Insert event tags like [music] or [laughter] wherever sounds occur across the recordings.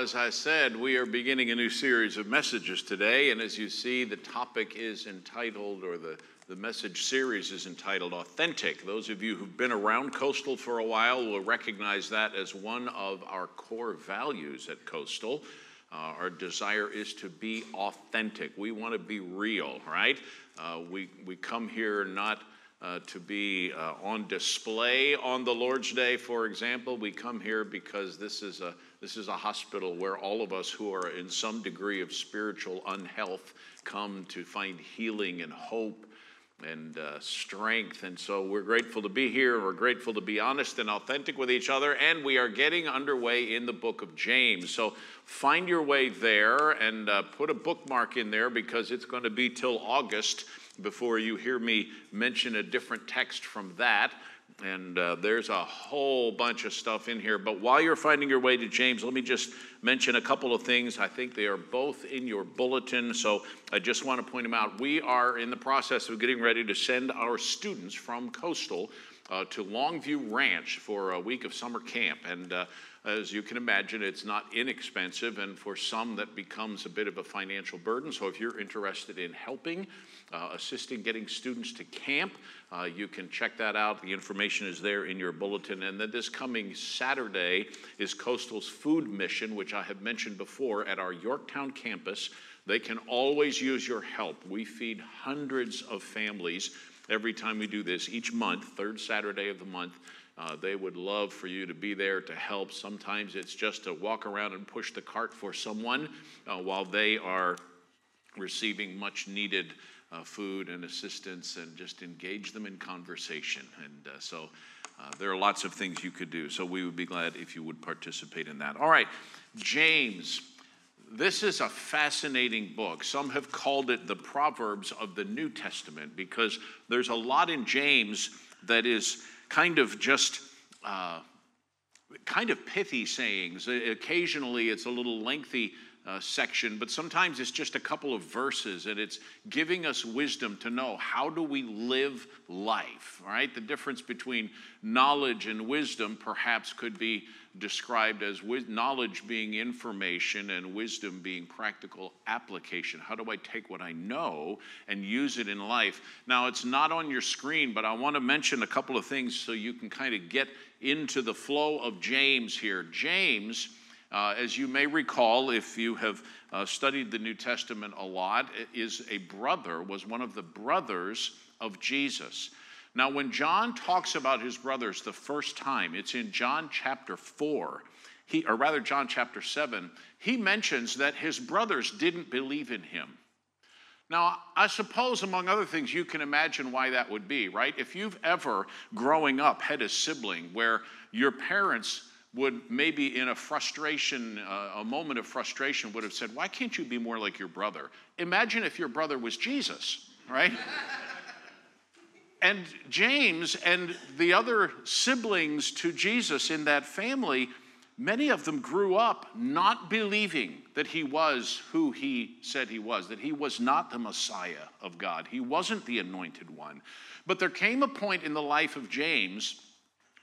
as I said, we are beginning a new series of messages today. And as you see, the topic is entitled, or the, the message series is entitled Authentic. Those of you who've been around Coastal for a while will recognize that as one of our core values at Coastal. Uh, our desire is to be authentic. We want to be real, right? Uh, we, we come here not uh, to be uh, on display on the Lord's Day, for example. We come here because this is, a, this is a hospital where all of us who are in some degree of spiritual unhealth come to find healing and hope and uh, strength. And so we're grateful to be here. We're grateful to be honest and authentic with each other. And we are getting underway in the book of James. So find your way there and uh, put a bookmark in there because it's going to be till August before you hear me mention a different text from that. And uh, there's a whole bunch of stuff in here. But while you're finding your way to James, let me just mention a couple of things. I think they are both in your bulletin. So I just want to point them out. We are in the process of getting ready to send our students from Coastal uh, to Longview Ranch for a week of summer camp. And uh, as you can imagine, it's not inexpensive, and for some, that becomes a bit of a financial burden. So, if you're interested in helping, uh, assisting getting students to camp, uh, you can check that out. The information is there in your bulletin. And then this coming Saturday is Coastal's Food Mission, which I have mentioned before at our Yorktown campus. They can always use your help. We feed hundreds of families every time we do this, each month, third Saturday of the month. Uh, they would love for you to be there to help. Sometimes it's just to walk around and push the cart for someone uh, while they are receiving much needed uh, food and assistance and just engage them in conversation. And uh, so uh, there are lots of things you could do. So we would be glad if you would participate in that. All right, James. This is a fascinating book. Some have called it the Proverbs of the New Testament because there's a lot in James that is kind of just uh, kind of pithy sayings. Occasionally, it's a little lengthy uh, section, but sometimes it's just a couple of verses and it's giving us wisdom to know how do we live life, right? The difference between knowledge and wisdom perhaps could be described as knowledge being information and wisdom being practical application. How do I take what I know and use it in life? Now, it's not on your screen, but I want to mention a couple of things so you can kind of get into the flow of James here. James. Uh, as you may recall, if you have uh, studied the New Testament a lot, is a brother, was one of the brothers of Jesus. Now, when John talks about his brothers the first time, it's in John chapter 4, he, or rather, John chapter 7, he mentions that his brothers didn't believe in him. Now, I suppose, among other things, you can imagine why that would be, right? If you've ever, growing up, had a sibling where your parents would maybe in a frustration, uh, a moment of frustration, would have said, Why can't you be more like your brother? Imagine if your brother was Jesus, right? [laughs] and James and the other siblings to Jesus in that family, many of them grew up not believing that he was who he said he was, that he was not the Messiah of God. He wasn't the anointed one. But there came a point in the life of James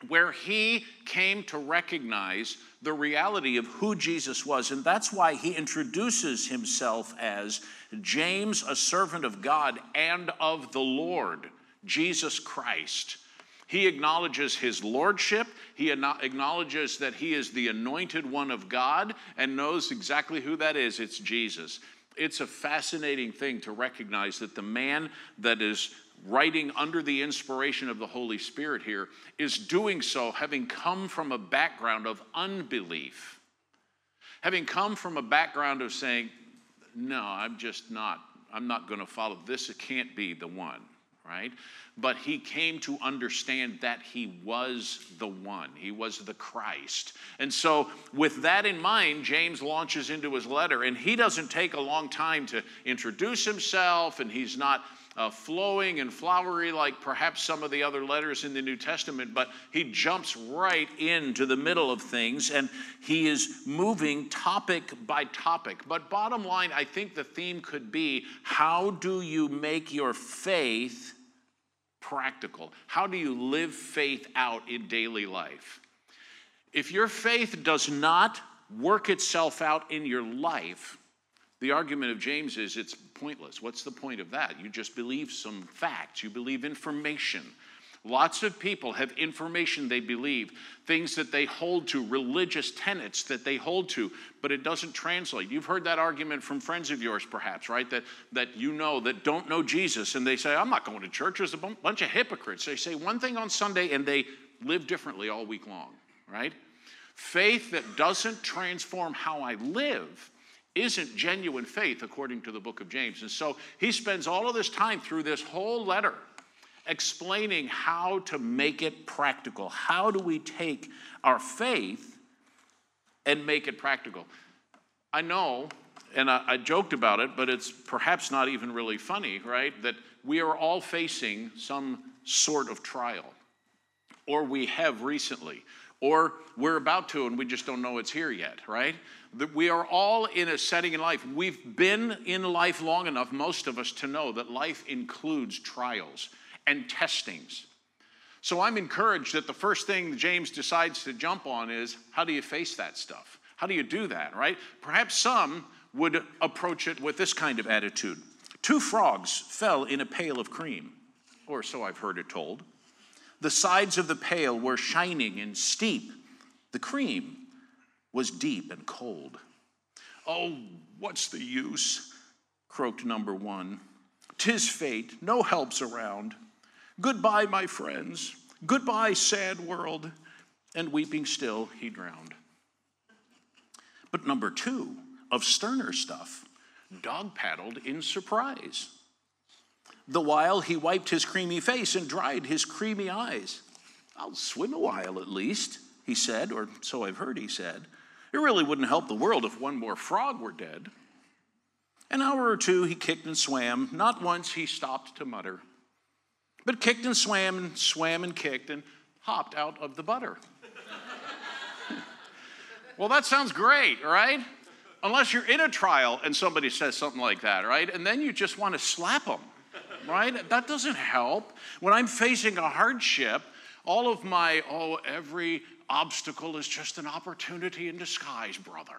where he came to recognize the reality of who Jesus was. And that's why he introduces himself as James, a servant of God and of the Lord. Jesus Christ. He acknowledges his lordship. He acknowledges that he is the anointed one of God and knows exactly who that is. It's Jesus. It's a fascinating thing to recognize that the man that is writing under the inspiration of the Holy Spirit here is doing so having come from a background of unbelief. Having come from a background of saying, no, I'm just not, I'm not going to follow this. It can't be the one right? But he came to understand that he was the one, he was the Christ. And so, with that in mind, James launches into his letter, and he doesn't take a long time to introduce himself, and he's not. Uh, flowing and flowery like perhaps some of the other letters in the New Testament, but he jumps right into the middle of things and he is moving topic by topic. But bottom line, I think the theme could be how do you make your faith practical. How do you live faith out in daily life? If your faith does not work itself out in your life, the argument of James is it's pointless. What's the point of that? You just believe some facts, you believe information. Lots of people have information they believe, things that they hold to, religious tenets that they hold to, but it doesn't translate. You've heard that argument from friends of yours, perhaps, right? That, that you know that don't know Jesus, and they say, I'm not going to church. There's a bunch of hypocrites. They say one thing on Sunday and they live differently all week long, right? Faith that doesn't transform how I live isn't genuine faith, according to the book of James. And so he spends all of this time through this whole letter explaining how to make it practical. How do we take our faith and make it practical? I know, and I, I, joked about it, but it's perhaps not even really funny, right? That we are all facing some sort of trial, or we have recently, or we're about to and we just don't know it's here yet, right? That we are all in a setting in life. We've been in life long enough, most of us, to know that life includes trials and testings. So I'm encouraged that the first thing James decides to jump on is how do you face that stuff? How do you do that, right? Perhaps some would approach it with this kind of attitude Two frogs fell in a pail of cream, or so I've heard it told. The sides of the pail were shining and steep. The cream was deep and cold. Oh, what's the use? croaked number one. Tis fate, no help's around. Goodbye, my friends. Goodbye, sad world. And weeping still, he drowned. But number two, of sterner stuff, dog paddled in surprise. The while he wiped his creamy face and dried his creamy eyes. I'll swim a while at least, he said, or so I've heard he said. It really wouldn't help the world if one more frog were dead. An hour or two he kicked and swam. Not once he stopped to mutter but kicked and swam and swam and kicked and hopped out of the butter. [laughs] well, that sounds great, right? Unless you're in a trial and somebody says something like that, right? And then you just want to slap them, right? That doesn't help. When I'm facing a hardship, all of my, oh, every obstacle is just an opportunity in disguise, brother.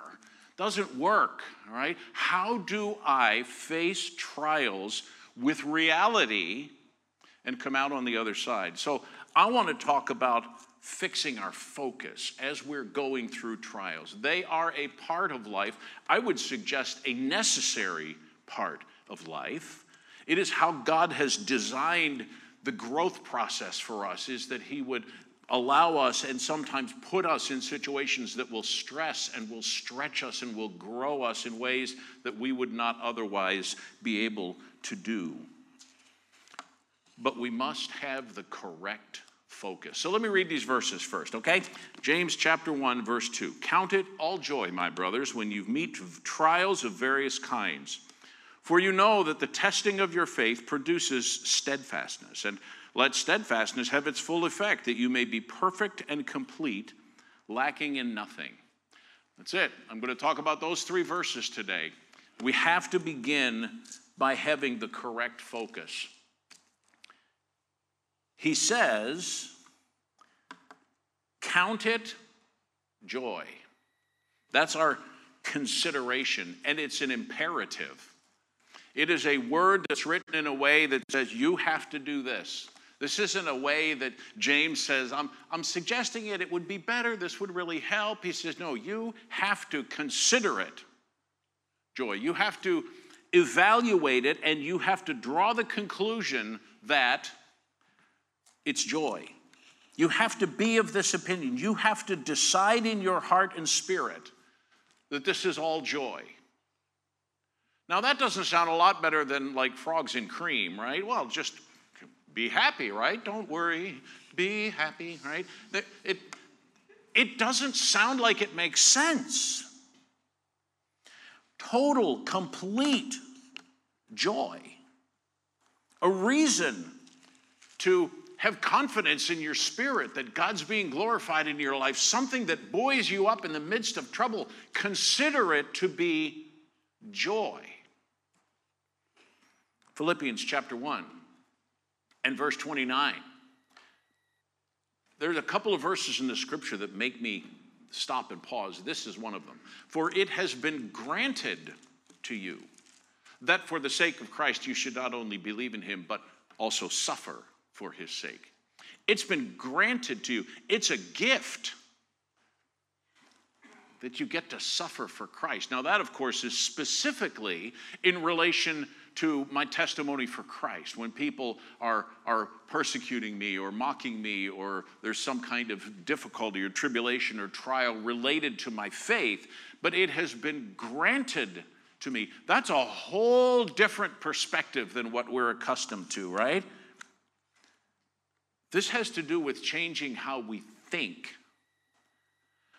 Doesn't work, right? How do I face trials with reality and come out on the other side. So I want to talk about fixing our focus as we're going through trials. They are a part of life. I would suggest a necessary part of life. It is how God has designed the growth process for us is that he would allow us and sometimes put us in situations that will stress and will stretch us and will grow us in ways that we would not otherwise be able to do but we must have the correct focus. So let me read these verses first, okay? James chapter 1 verse 2. Count it all joy, my brothers, when you meet trials of various kinds. For you know that the testing of your faith produces steadfastness, and let steadfastness have its full effect, that you may be perfect and complete, lacking in nothing. That's it. I'm going to talk about those three verses today. We have to begin by having the correct focus he says, Count it joy. That's our consideration, and it's an imperative. It is a word that's written in a way that says, You have to do this. This isn't a way that James says, I'm, I'm suggesting it, it would be better, this would really help. He says, No, you have to consider it joy. You have to evaluate it, and you have to draw the conclusion that it's joy. You have to be of this opinion. You have to decide in your heart and spirit that this is all joy. Now, that doesn't sound a lot better than like frogs in cream, right? Well, just be happy, right? Don't worry. Be happy, right? It, it doesn't sound like it makes sense. Total, complete joy. A reason to have confidence in your spirit that God's being glorified in your life, something that buoys you up in the midst of trouble, consider it to be joy. Philippians chapter 1 and verse 29. There's a couple of verses in the scripture that make me stop and pause. This is one of them. For it has been granted to you that for the sake of Christ you should not only believe in him, but also suffer for his sake. It's been granted to you, it's a gift that you get to suffer for Christ. Now, that, of course, is specifically in relation to my testimony for Christ. When people are, are persecuting me or mocking me, or there's some kind of difficulty or tribulation or trial related to my faith, but it has been granted to me. That's a whole different perspective than what we're accustomed to, right? This has to do with changing how we think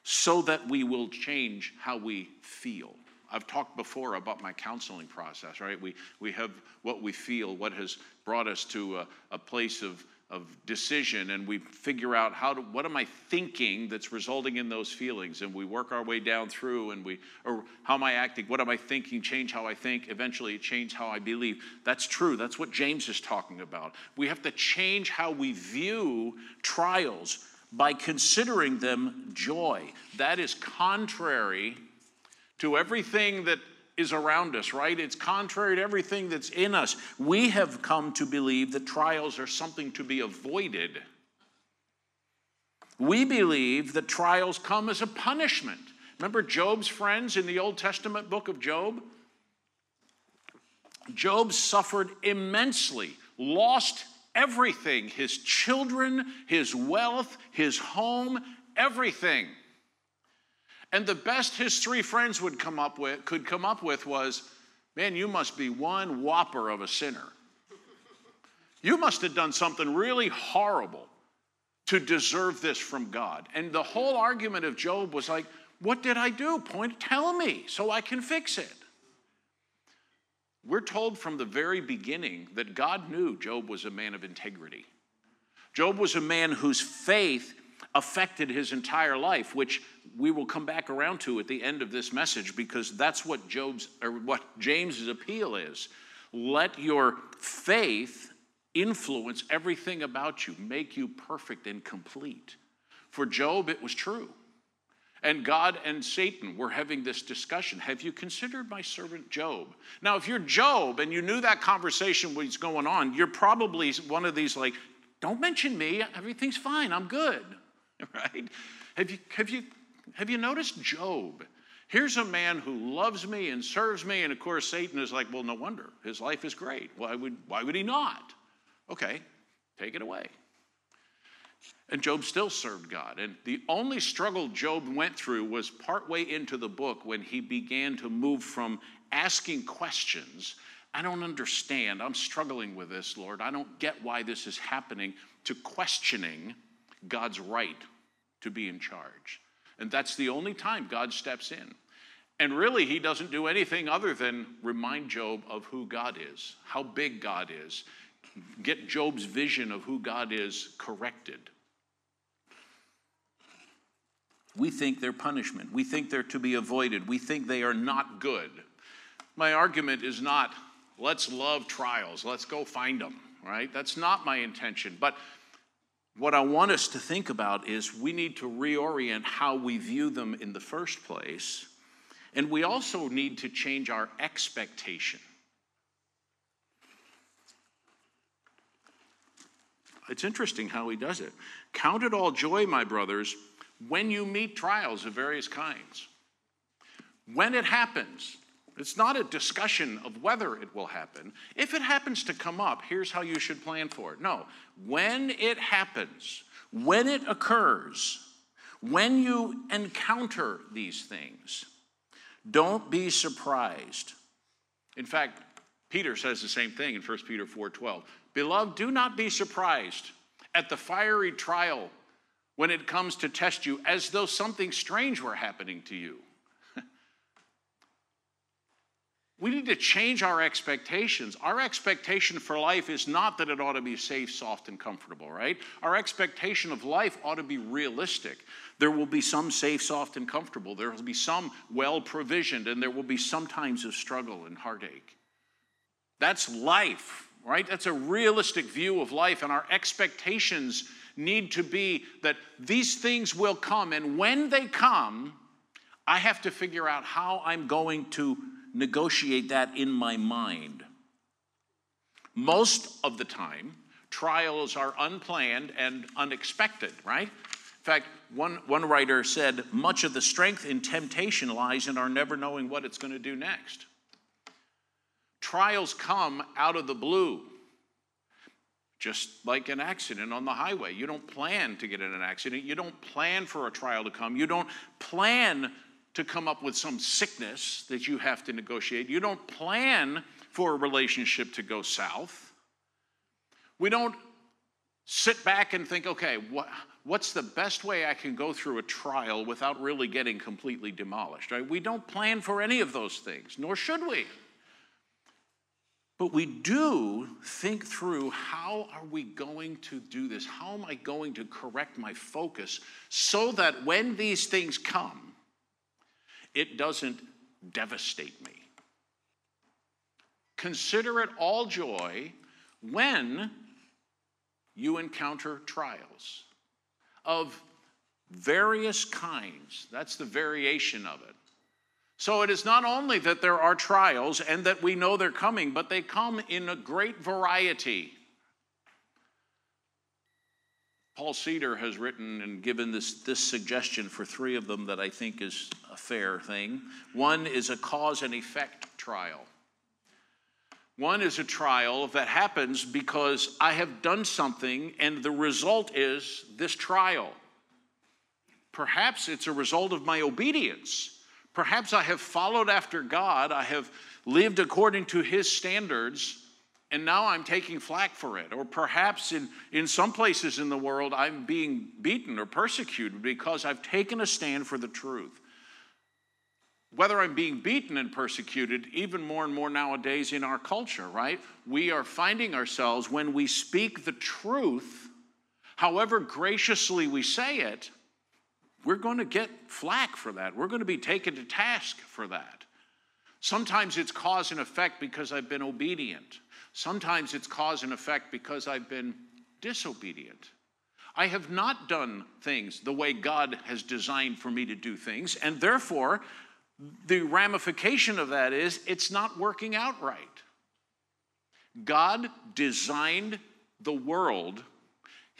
so that we will change how we feel. I've talked before about my counseling process, right? We, we have what we feel, what has brought us to a, a place of, of decision, and we figure out how to, what am I thinking that's resulting in those feelings, and we work our way down through, and we, or how am I acting, what am I thinking, change how I think, eventually change how I believe. That's true. That's what James is talking about. We have to change how we view trials by considering them joy. That is contrary to everything that is around us, right? It's contrary to everything that's in us. We have come to believe that trials are something to be avoided. We believe that trials come as a punishment. Remember Job's friends in the Old Testament book of Job? Job suffered immensely, lost everything his children, his wealth, his home, everything. And the best his three friends would come up with, could come up with was, Man, you must be one whopper of a sinner. You must have done something really horrible to deserve this from God. And the whole argument of Job was like, What did I do? Point, tell me so I can fix it. We're told from the very beginning that God knew Job was a man of integrity. Job was a man whose faith affected his entire life, which we will come back around to at the end of this message because that's what Job's or what James's appeal is. Let your faith influence everything about you, make you perfect and complete. For Job, it was true. And God and Satan were having this discussion. Have you considered my servant Job? Now, if you're Job and you knew that conversation was going on, you're probably one of these like, don't mention me, everything's fine, I'm good. [laughs] Right? Have you, have you, have you noticed Job? Here's a man who loves me and serves me, and of course, Satan is like, well, no wonder. His life is great. Why would, why would he not? Okay, take it away. And Job still served God. And the only struggle Job went through was partway into the book when he began to move from asking questions I don't understand. I'm struggling with this, Lord. I don't get why this is happening, to questioning God's right to be in charge. And that's the only time God steps in. And really, he doesn't do anything other than remind Job of who God is, how big God is, get Job's vision of who God is corrected. We think they're punishment. We think they're to be avoided. We think they are not good. My argument is not, let's love trials, let's go find them, right? That's not my intention. But what I want us to think about is we need to reorient how we view them in the first place. And we also need to change our expectation. It's interesting how he does it. Count it all joy, my brothers when you meet trials of various kinds. When it happens, it's not a discussion of whether it will happen. If it happens to come up, here's how you should plan for it. No, when it happens, when it occurs, when you encounter these things, don't be surprised. In fact, Peter says the same thing in 1 Peter 4:12. Beloved, do not be surprised at the fiery trial when it comes to test you as though something strange were happening to you. We need to change our expectations. Our expectation for life is not that it ought to be safe, soft, and comfortable, right? Our expectation of life ought to be realistic. There will be some safe, soft, and comfortable. There will be some well provisioned, and there will be some times of struggle and heartache. That's life, right? That's a realistic view of life, and our expectations need to be that these things will come, and when they come, I have to figure out how I'm going to negotiate that in my mind. Most of the time, trials are unplanned and unexpected, right? In fact, one, one writer said, much of the strength in temptation lies in our never knowing what it's going to do next. Trials come out of the blue, just like an accident on the highway. You don't plan to get in an accident. You don't plan for a trial to come. You don't plan to come up with some sickness that you have to negotiate. You don't plan for a relationship to go south. We don't sit back and think, okay, what, what's the best way I can go through a trial without really getting completely demolished, right? We don't plan for any of those things, nor should we. But we do think through how are we going to do this? How am I going to correct my focus so that when these things come, it doesn't devastate me? Consider it all joy when you encounter trials of various kinds. That's the variation of it. So it is not only that there are trials and that we know they're coming, but they come in a great variety. Paul Cedar has written and given this, this suggestion for three of them that I think is a fair thing. One is a cause and effect trial. One is a trial that happens because I have done something and the result is this trial. Perhaps it's a result of my obedience. Perhaps I have followed after God, I have lived according to His standards, and now I'm taking flack for it. Or perhaps in, in some places in the world, I'm being beaten or persecuted because I've taken a stand for the truth. Whether I'm being beaten and persecuted, even more and more nowadays in our culture, right? We are finding ourselves when we speak the truth, however graciously we say it, we're going to get flack for that. We're going to be taken to task for that. Sometimes it's cause and effect because I've been obedient. Sometimes it's cause and effect because I've been disobedient. I have not done things the way God has designed for me to do things, and therefore, the ramification of that is it's not working out right. God designed the world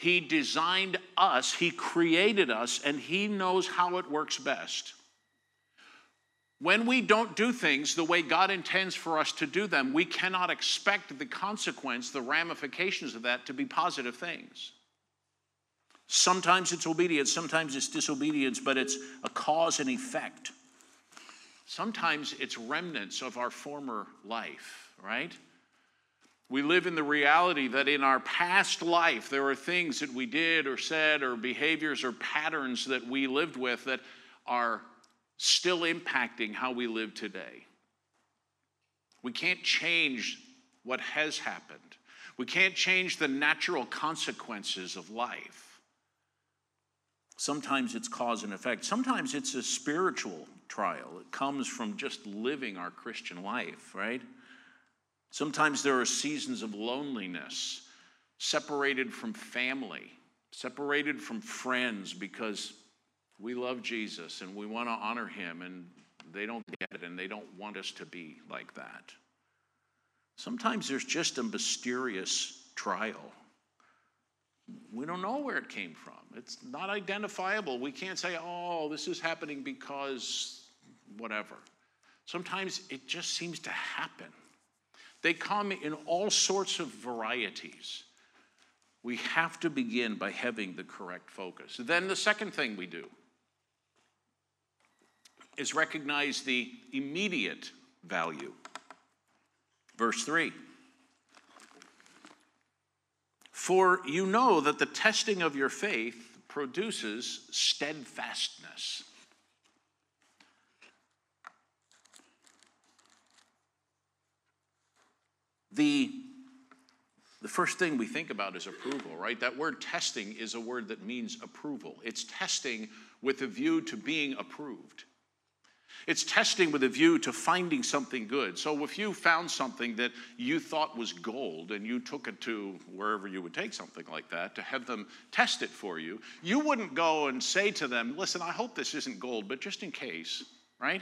he designed us, He created us, and He knows how it works best. When we don't do things the way God intends for us to do them, we cannot expect the consequence, the ramifications of that to be positive things. Sometimes it's obedience, sometimes it's disobedience, but it's a cause and effect. Sometimes it's remnants of our former life, right? We live in the reality that in our past life, there are things that we did or said or behaviors or patterns that we lived with that are still impacting how we live today. We can't change what has happened, we can't change the natural consequences of life. Sometimes it's cause and effect. Sometimes it's a spiritual trial. It comes from just living our Christian life, right? Sometimes there are seasons of loneliness, separated from family, separated from friends because we love Jesus and we want to honor him, and they don't get it and they don't want us to be like that. Sometimes there's just a mysterious trial. We don't know where it came from. It's not identifiable. We can't say, oh, this is happening because whatever. Sometimes it just seems to happen. They come in all sorts of varieties. We have to begin by having the correct focus. Then the second thing we do is recognize the immediate value. Verse 3 For you know that the testing of your faith produces steadfastness. The, the first thing we think about is approval, right? That word testing is a word that means approval. It's testing with a view to being approved. It's testing with a view to finding something good. So if you found something that you thought was gold and you took it to wherever you would take something like that to have them test it for you, you wouldn't go and say to them, listen, I hope this isn't gold, but just in case, right?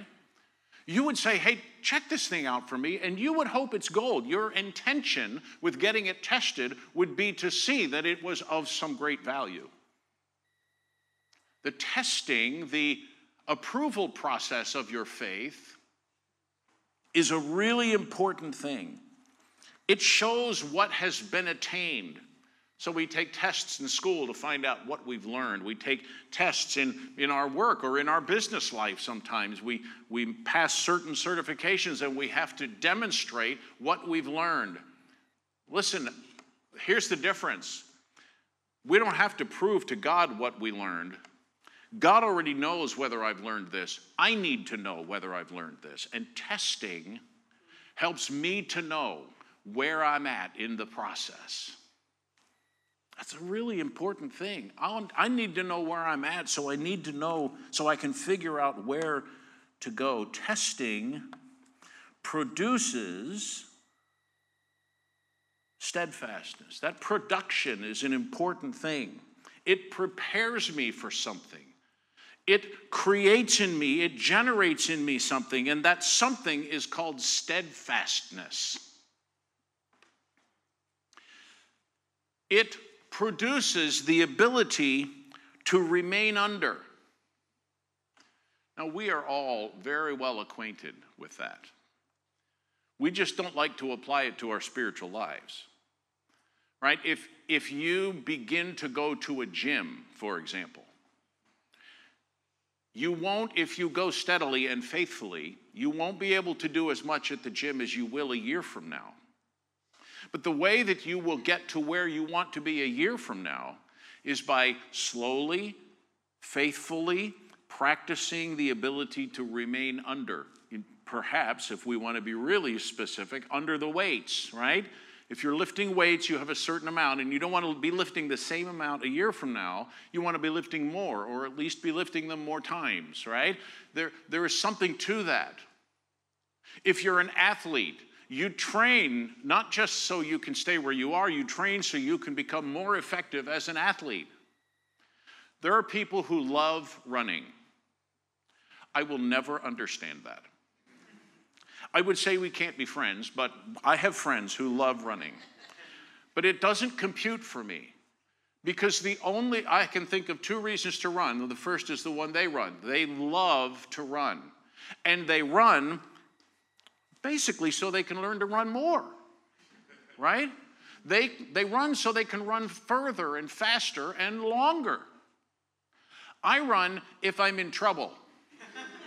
You would say, hey, check this thing out for me, and you would hope it's gold. Your intention with getting it tested would be to see that it was of some great value. The testing, the approval process of your faith is a really important thing. It shows what has been attained. So we take tests in school to find out what we've learned. We take tests in, in our work or in our business life sometimes. We, we pass certain certifications and we have to demonstrate what we've learned. Listen, here's the difference. We don't have to prove to God what we learned. God already knows whether I've learned this. I need to know whether I've learned this. And testing helps me to know where I'm at in the process. That's a really important thing. I need to know where I'm at, so I need to know so I can figure out where to go. Testing produces steadfastness. That production is an important thing. It prepares me for something it creates in me, it generates in me something, and that something is called steadfastness. It produces the ability to remain under. Now, we are all very well acquainted with that. We just don't like to apply it to our spiritual lives. Right? If, if you begin to go to a gym, for example, you won't, if you go steadily and faithfully, you won't be able to do as much at the gym as you will a year from now. But the way that you will get to where you want to be a year from now is by slowly, faithfully practicing the ability to remain under. Perhaps, if we want to be really specific, under the weights, right? If you're lifting weights, you have a certain amount, and you don't want to be lifting the same amount a year from now. You want to be lifting more, or at least be lifting them more times, right? There, there is something to that. If you're an athlete, you train not just so you can stay where you are, you train so you can become more effective as an athlete. There are people who love running. I will never understand that. I would say we can't be friends, but I have friends who love running. But it doesn't compute for me because the only, I can think of two reasons to run. The first is the one they run. They love to run. And they run basically so they can learn to run more, right? They, they run so they can run further and faster and longer. I run if I'm in trouble,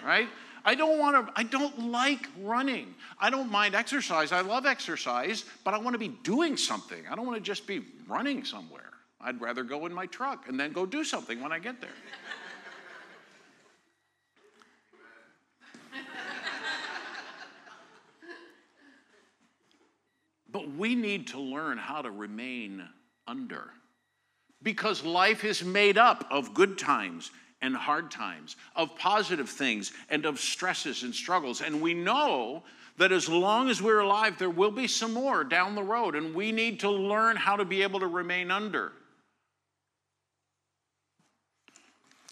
right? I don't want to, I don't like running. I don't mind exercise. I love exercise, but I want to be doing something. I don't want to just be running somewhere. I'd rather go in my truck and then go do something when I get there. but we need to learn how to remain under because life is made up of good times and hard times, of positive things and of stresses and struggles. And we know that as long as we're alive, there will be some more down the road, and we need to learn how to be able to remain under.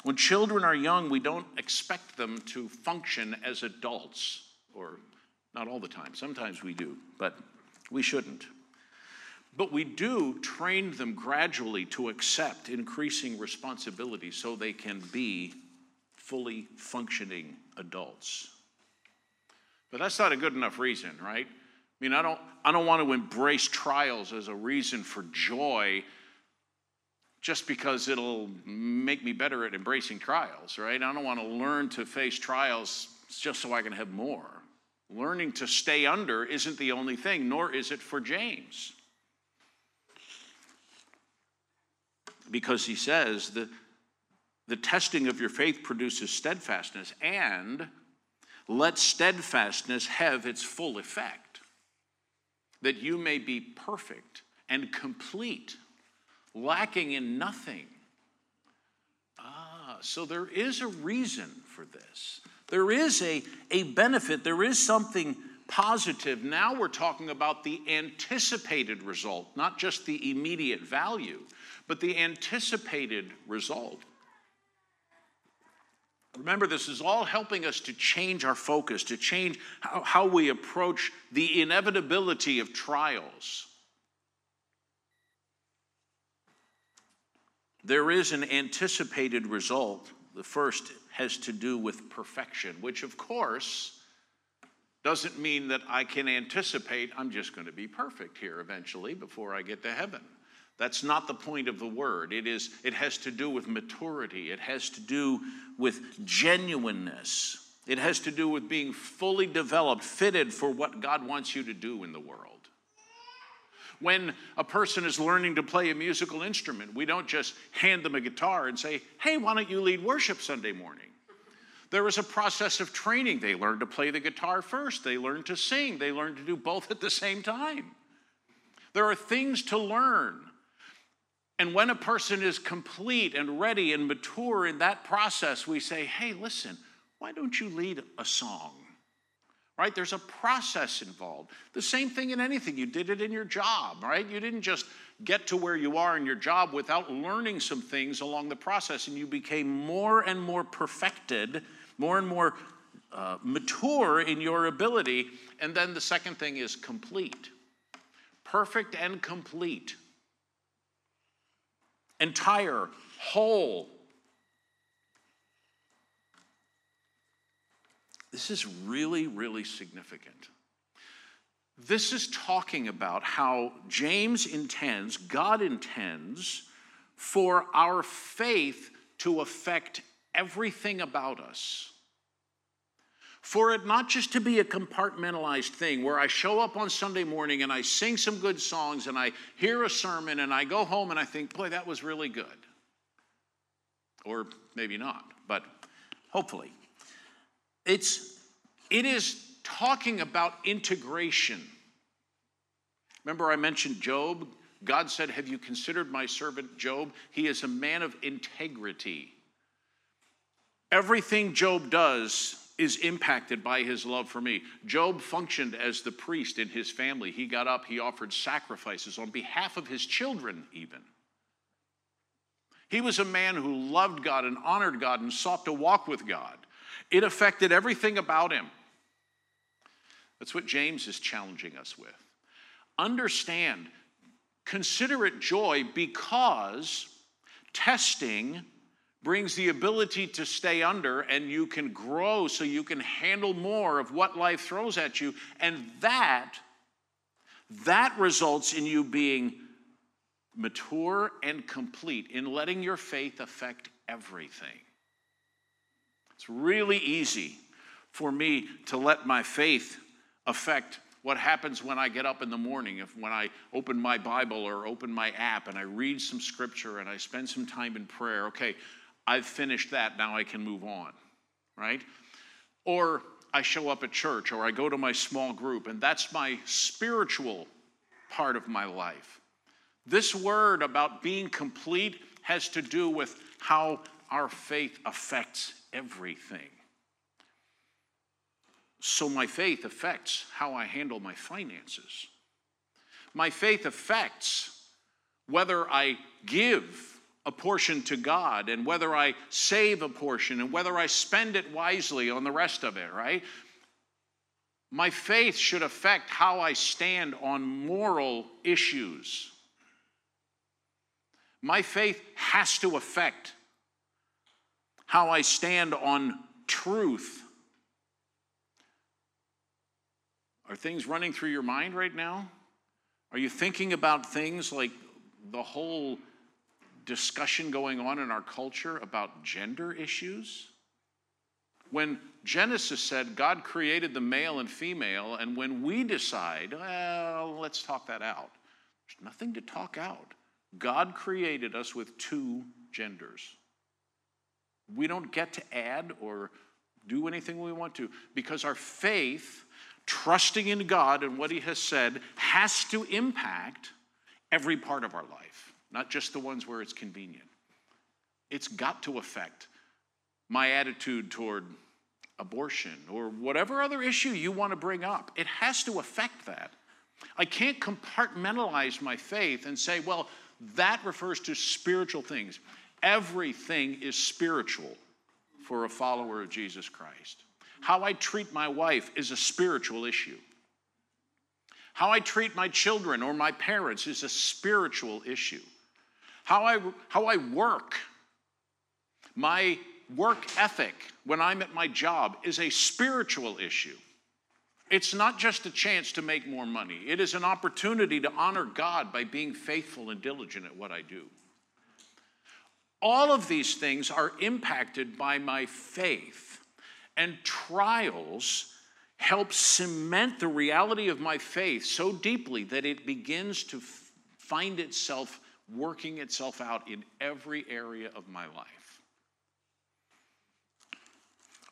When children are young, we don't expect them to function as adults, or not all the time. Sometimes we do, but we shouldn't. But we do train them gradually to accept increasing responsibility so they can be fully functioning adults. But that's not a good enough reason, right? I mean, I don't, I don't want to embrace trials as a reason for joy just because it'll make me better at embracing trials, right? I don't want to learn to face trials just so I can have more. Learning to stay under isn't the only thing, nor is it for James. Because he says that the testing of your faith produces steadfastness, and let steadfastness have its full effect, that you may be perfect and complete, lacking in nothing. Ah, so there is a reason for this. There is a, a benefit, there is something positive. Now we're talking about the anticipated result, not just the immediate value, but the anticipated result. Remember, this is all helping us to change our focus, to change how, how we approach the inevitability of trials. There is an anticipated result. The first has to do with perfection, which, of course, doesn't mean that I can anticipate I'm just going to be perfect here eventually before I get to heaven. That's not the point of the word. It is it has to do with maturity. It has to do with genuineness. It has to do with being fully developed, fitted for what God wants you to do in the world. When a person is learning to play a musical instrument, we don't just hand them a guitar and say, "Hey, why don't you lead worship Sunday morning?" There is a process of training. They learn to play the guitar first, they learn to sing, they learn to do both at the same time. There are things to learn. And when a person is complete and ready and mature in that process, we say, hey, listen, why don't you lead a song? Right? There's a process involved. The same thing in anything. You did it in your job, right? You didn't just get to where you are in your job without learning some things along the process, and you became more and more perfected more and more uh, mature in your ability. And then the second thing is complete perfect and complete, entire, whole. This is really, really significant. This is talking about how James intends, God intends, for our faith to affect everything about us. For it not just to be a compartmentalized thing where I show up on Sunday morning and I sing some good songs and I hear a sermon and I go home and I think, boy, that was really good. Or maybe not, but hopefully. It's, it is talking about integration. Remember, I mentioned Job? God said, Have you considered my servant Job? He is a man of integrity. Everything Job does is impacted by his love for me. Job functioned as the priest in his family. He got up, he offered sacrifices on behalf of his children, even. He was a man who loved God and honored God and sought to walk with God. It affected everything about him. That's what James is challenging us with. Understand, consider it joy because testing brings the ability to stay under and you can grow so you can handle more of what life throws at you and that that results in you being mature and complete in letting your faith affect everything it's really easy for me to let my faith affect what happens when I get up in the morning, if when I open my Bible or open my app and I read some scripture and I spend some time in prayer. Okay, I've finished that, now I can move on, right? Or I show up at church or I go to my small group, and that's my spiritual part of my life. This word about being complete has to do with how our faith affects everything. So, my faith affects how I handle my finances. My faith affects whether I give a portion to God and whether I save a portion and whether I spend it wisely on the rest of it, right? My faith should affect how I stand on moral issues. My faith has to affect how I stand on truth. Are things running through your mind right now? Are you thinking about things like the whole discussion going on in our culture about gender issues. When Genesis said God created the male and female, and when we decide, well, let's talk that out, there's nothing to talk out. God created us with two genders. We don't get to add or do anything we want to because our faith, trusting in God and what He has said, has to impact every part of our life not just the ones where it's convenient. It's got to affect my attitude toward abortion or whatever other issue you want to bring up. It has to affect that. I can't compartmentalize my faith and say, well, that refers to spiritual things. Everything is spiritual for a follower of Jesus Christ. How I treat my wife is a spiritual issue. How I treat my children or my parents is a spiritual issue. How I, how I work, my work ethic when I'm at my job is a spiritual issue. It's not just a chance to make more money, it is an opportunity to honor God by being faithful and diligent at what I do. All of these things are impacted by my faith, and trials help cement the reality of my faith so deeply that it begins to find itself working itself out in every area of my life.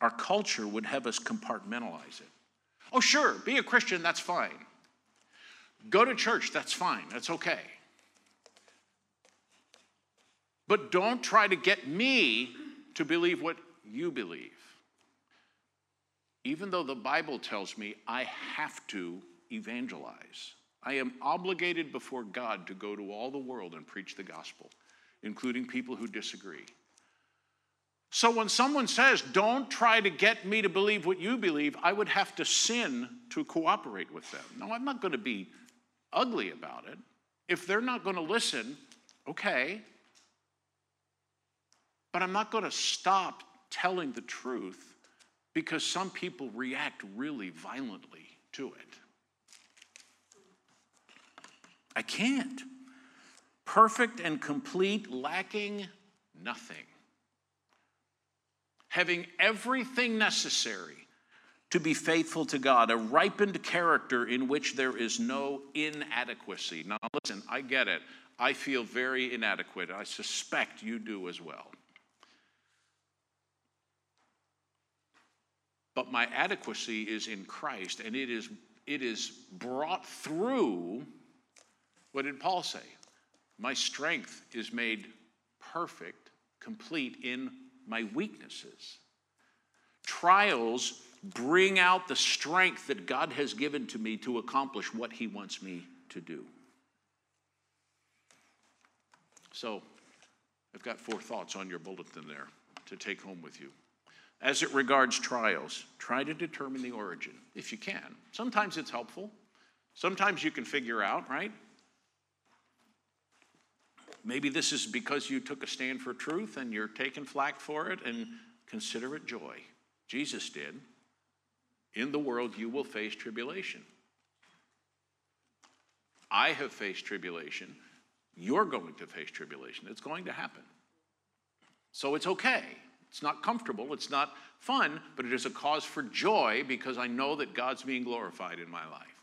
Our culture would have us compartmentalize it. Oh, sure, be a Christian, that's fine. Go to church, that's fine, that's okay. But don't try to get me to believe what you believe. Even though the Bible tells me I have to evangelize, I am obligated before God to go to all the world and preach the gospel, including people who disagree. So when someone says, don't try to get me to believe what you believe, I would have to sin to cooperate with them. No, I'm not going to be ugly about it. If they're not going to listen, okay. But I'm not going to stop telling the truth because some people react really violently to it. I can't. Perfect and complete, lacking nothing having everything necessary to be faithful to God, a ripened character in which there is no inadequacy. Now, listen, I get it. I feel very inadequate. I suspect you do as well. But my adequacy is in Christ, and it is, it is brought through. What did Paul say? My strength is made perfect, complete in my weaknesses. Trials bring out the strength that God has given to me to accomplish what He wants me to do. So, I've got four thoughts on your bulletin there to take home with you. As it regards trials, try to determine the origin if you can. Sometimes it's helpful, sometimes you can figure out, right? Maybe this is because you took a stand for truth and you're taking flack for it, and consider it joy. Jesus did. In the world, you will face tribulation. I have faced tribulation. You're going to face tribulation. It's going to happen. So it's okay. It's not comfortable. It's not fun, but it is a cause for joy because I know that God's being glorified in my life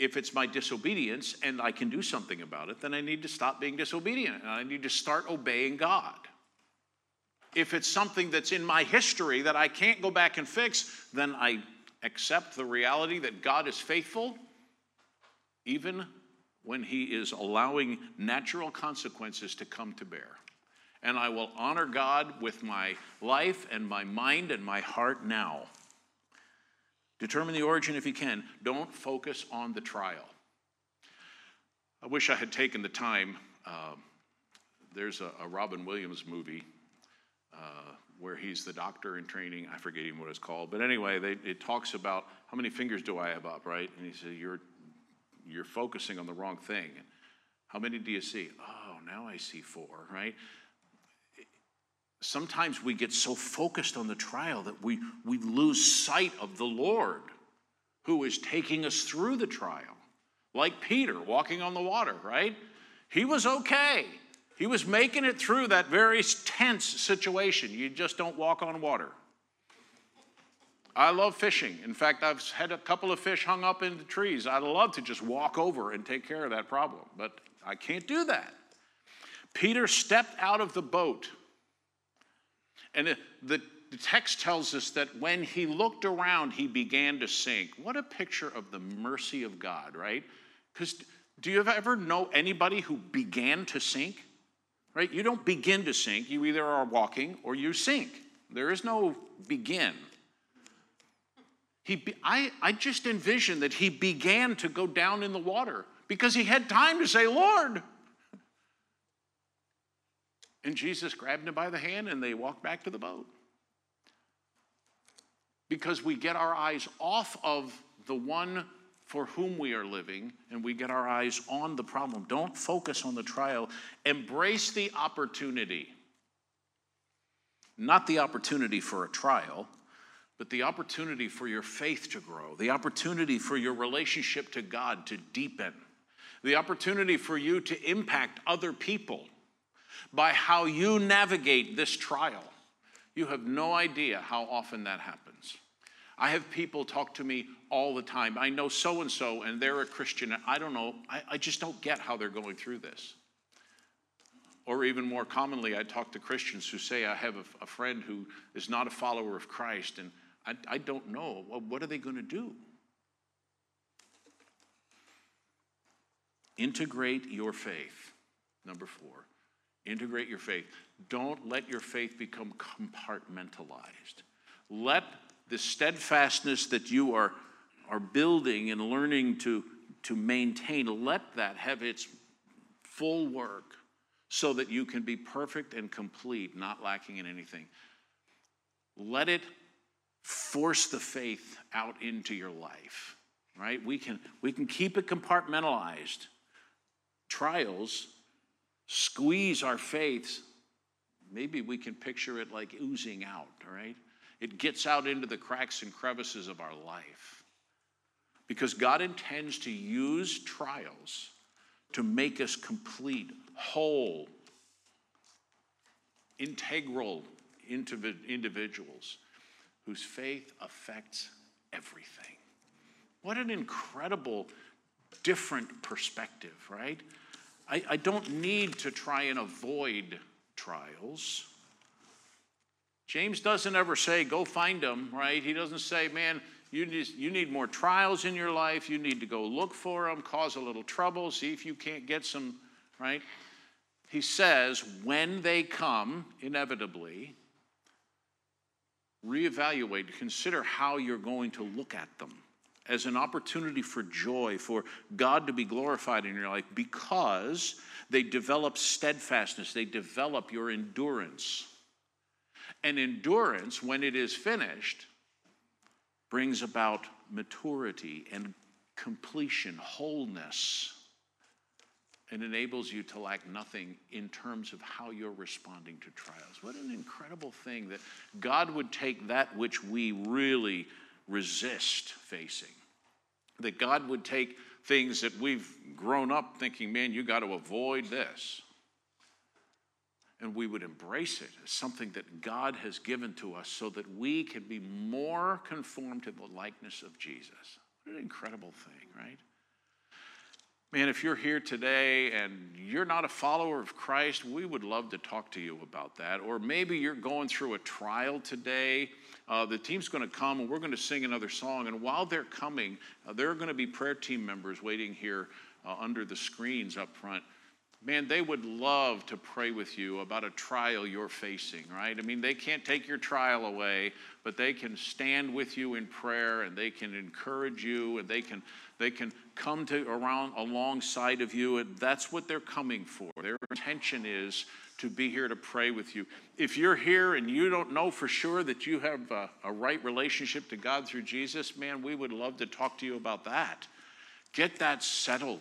if it's my disobedience and I can do something about it, then I need to stop being disobedient and I need to start obeying God. If it's something that's in my history that I can't go back and fix, then I accept the reality that God is faithful, even when He is allowing natural consequences to come to bear. And I will honor God with my life and my mind and my heart now. Determine the origin if you can. Don't focus on the trial. I wish I had taken the time. Uh, there's a, a, Robin Williams movie uh, where he's the doctor in training. I forget even what it's called. But anyway, they, it talks about how many fingers do I have up, right? And he says, you're, you're focusing on the wrong thing. How many do you see? Oh, now I see four, right? Sometimes we get so focused on the trial that we, we lose sight of the Lord who is taking us through the trial. Like Peter walking on the water, right? He was okay. He was making it through that very tense situation. You just don't walk on water. I love fishing. In fact, I've had a couple of fish hung up in the trees. I'd love to just walk over and take care of that problem, but I can't do that. Peter stepped out of the boat and the, the text tells us that when he looked around, he began to sink. What a picture of the mercy of God, right? Because do you ever know anybody who began to sink? Right? You don't begin to sink, you either are walking or you sink. There is no begin. He be, I, I just envision that he began to go down in the water because he had time to say, Lord. And Jesus grabbed him by the hand and they walked back to the boat. Because we get our eyes off of the one for whom we are living and we get our eyes on the problem. Don't focus on the trial. Embrace the opportunity. Not the opportunity for a trial, but the opportunity for your faith to grow, the opportunity for your relationship to God to deepen, the opportunity for you to impact other people by how you navigate this trial. You have no idea how often that happens. I have people talk to me all the time. I know so and so, and they're a Christian. I don't know, I, I, just don't get how they're going through this. Or even more commonly, I talk to Christians who say, I have a, a friend who is not a follower of Christ, and I, I don't know. Well, what are they going to do? Integrate your faith. Number four, integrate your faith. Don't let your faith become compartmentalized. Let the steadfastness that you are, are building and learning to, to maintain, let that have its full work so that you can be perfect and complete, not lacking in anything. Let it force the faith out into your life, right? We can, we can keep it compartmentalized. Trials squeeze our faith. Maybe we can picture it like oozing out, right? It gets out into the cracks and crevices of our life. Because God intends to use trials to make us complete, whole, integral individuals whose faith affects everything. What an incredible, different perspective, right? I, I don't need to try and avoid trials. James doesn't ever say, go find them, right? He doesn't say, man, you need, you need more trials in your life. You need to go look for them, cause a little trouble, see if you can't get some, right? He says, when they come, inevitably, reevaluate, consider how you're going to look at them as an opportunity for joy, for God to be glorified in your life because they develop steadfastness, they develop your endurance. And endurance, when it is finished, brings about maturity and completion, wholeness, and enables you to lack nothing in terms of how you're responding to trials. What an incredible thing that God would take that which we really resist facing, that God would take things that we've grown up thinking, man, you got to avoid this and we would embrace it as something that God has given to us so that we can be more conformed to the likeness of Jesus. What an incredible thing, right? Man, if you're here today and you're not a follower of Christ, we would love to talk to you about that. Or maybe you're going through a trial today. Uh, the team's going to come and we're going to sing another song. And while they're coming, uh, there are going to be prayer team members waiting here uh, under the screens up front man, they would love to pray with you about a trial you're facing, right? I mean, they can't take your trial away, but they can stand with you in prayer and they can encourage you and they can they can come to around alongside of you and that's what they're coming for. Their intention is to be here to pray with you. If you're here and you don't know for sure that you have a, a right relationship to God through Jesus, man, we would love to talk to you about that. Get that settled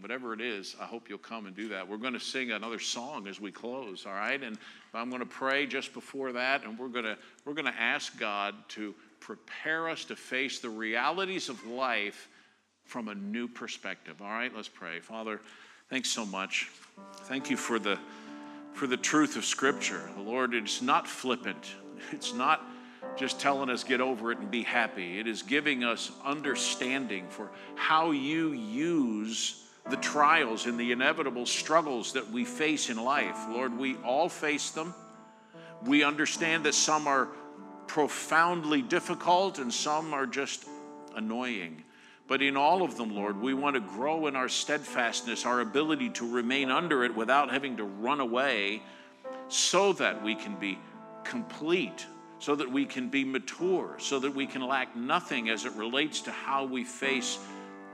whatever it is, I hope you'll come and do that. We're going to sing another song as we close, all right? And I'm going to pray just before that, and we're going to we're going to ask God to prepare us to face the realities of life from a new perspective. All right, let's pray. Father, thanks so much. Thank you for the for the truth of Scripture. The Lord, it's not flippant. [laughs] It's not just telling us get over it and be happy. It is giving us understanding for how you use the trials and the inevitable struggles that we face in life. Lord, we all face them. We understand that some are profoundly difficult and some are just annoying. But in all of them, Lord, we want to grow in our steadfastness, our ability to remain under it without having to run away so that we can be complete, so that we can be mature, so that we can lack nothing as it relates to how we face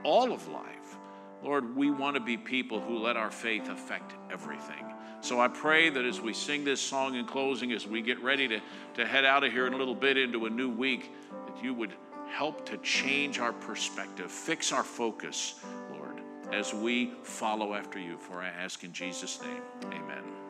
all of life. Lord, we want to be people who let our faith affect everything. So I pray that as we sing this song in closing, as we get ready to, to head out of here in a little bit into a new week, that you would help to change our perspective, fix our focus, Lord, as we follow after you. For I ask in Jesus' name, amen.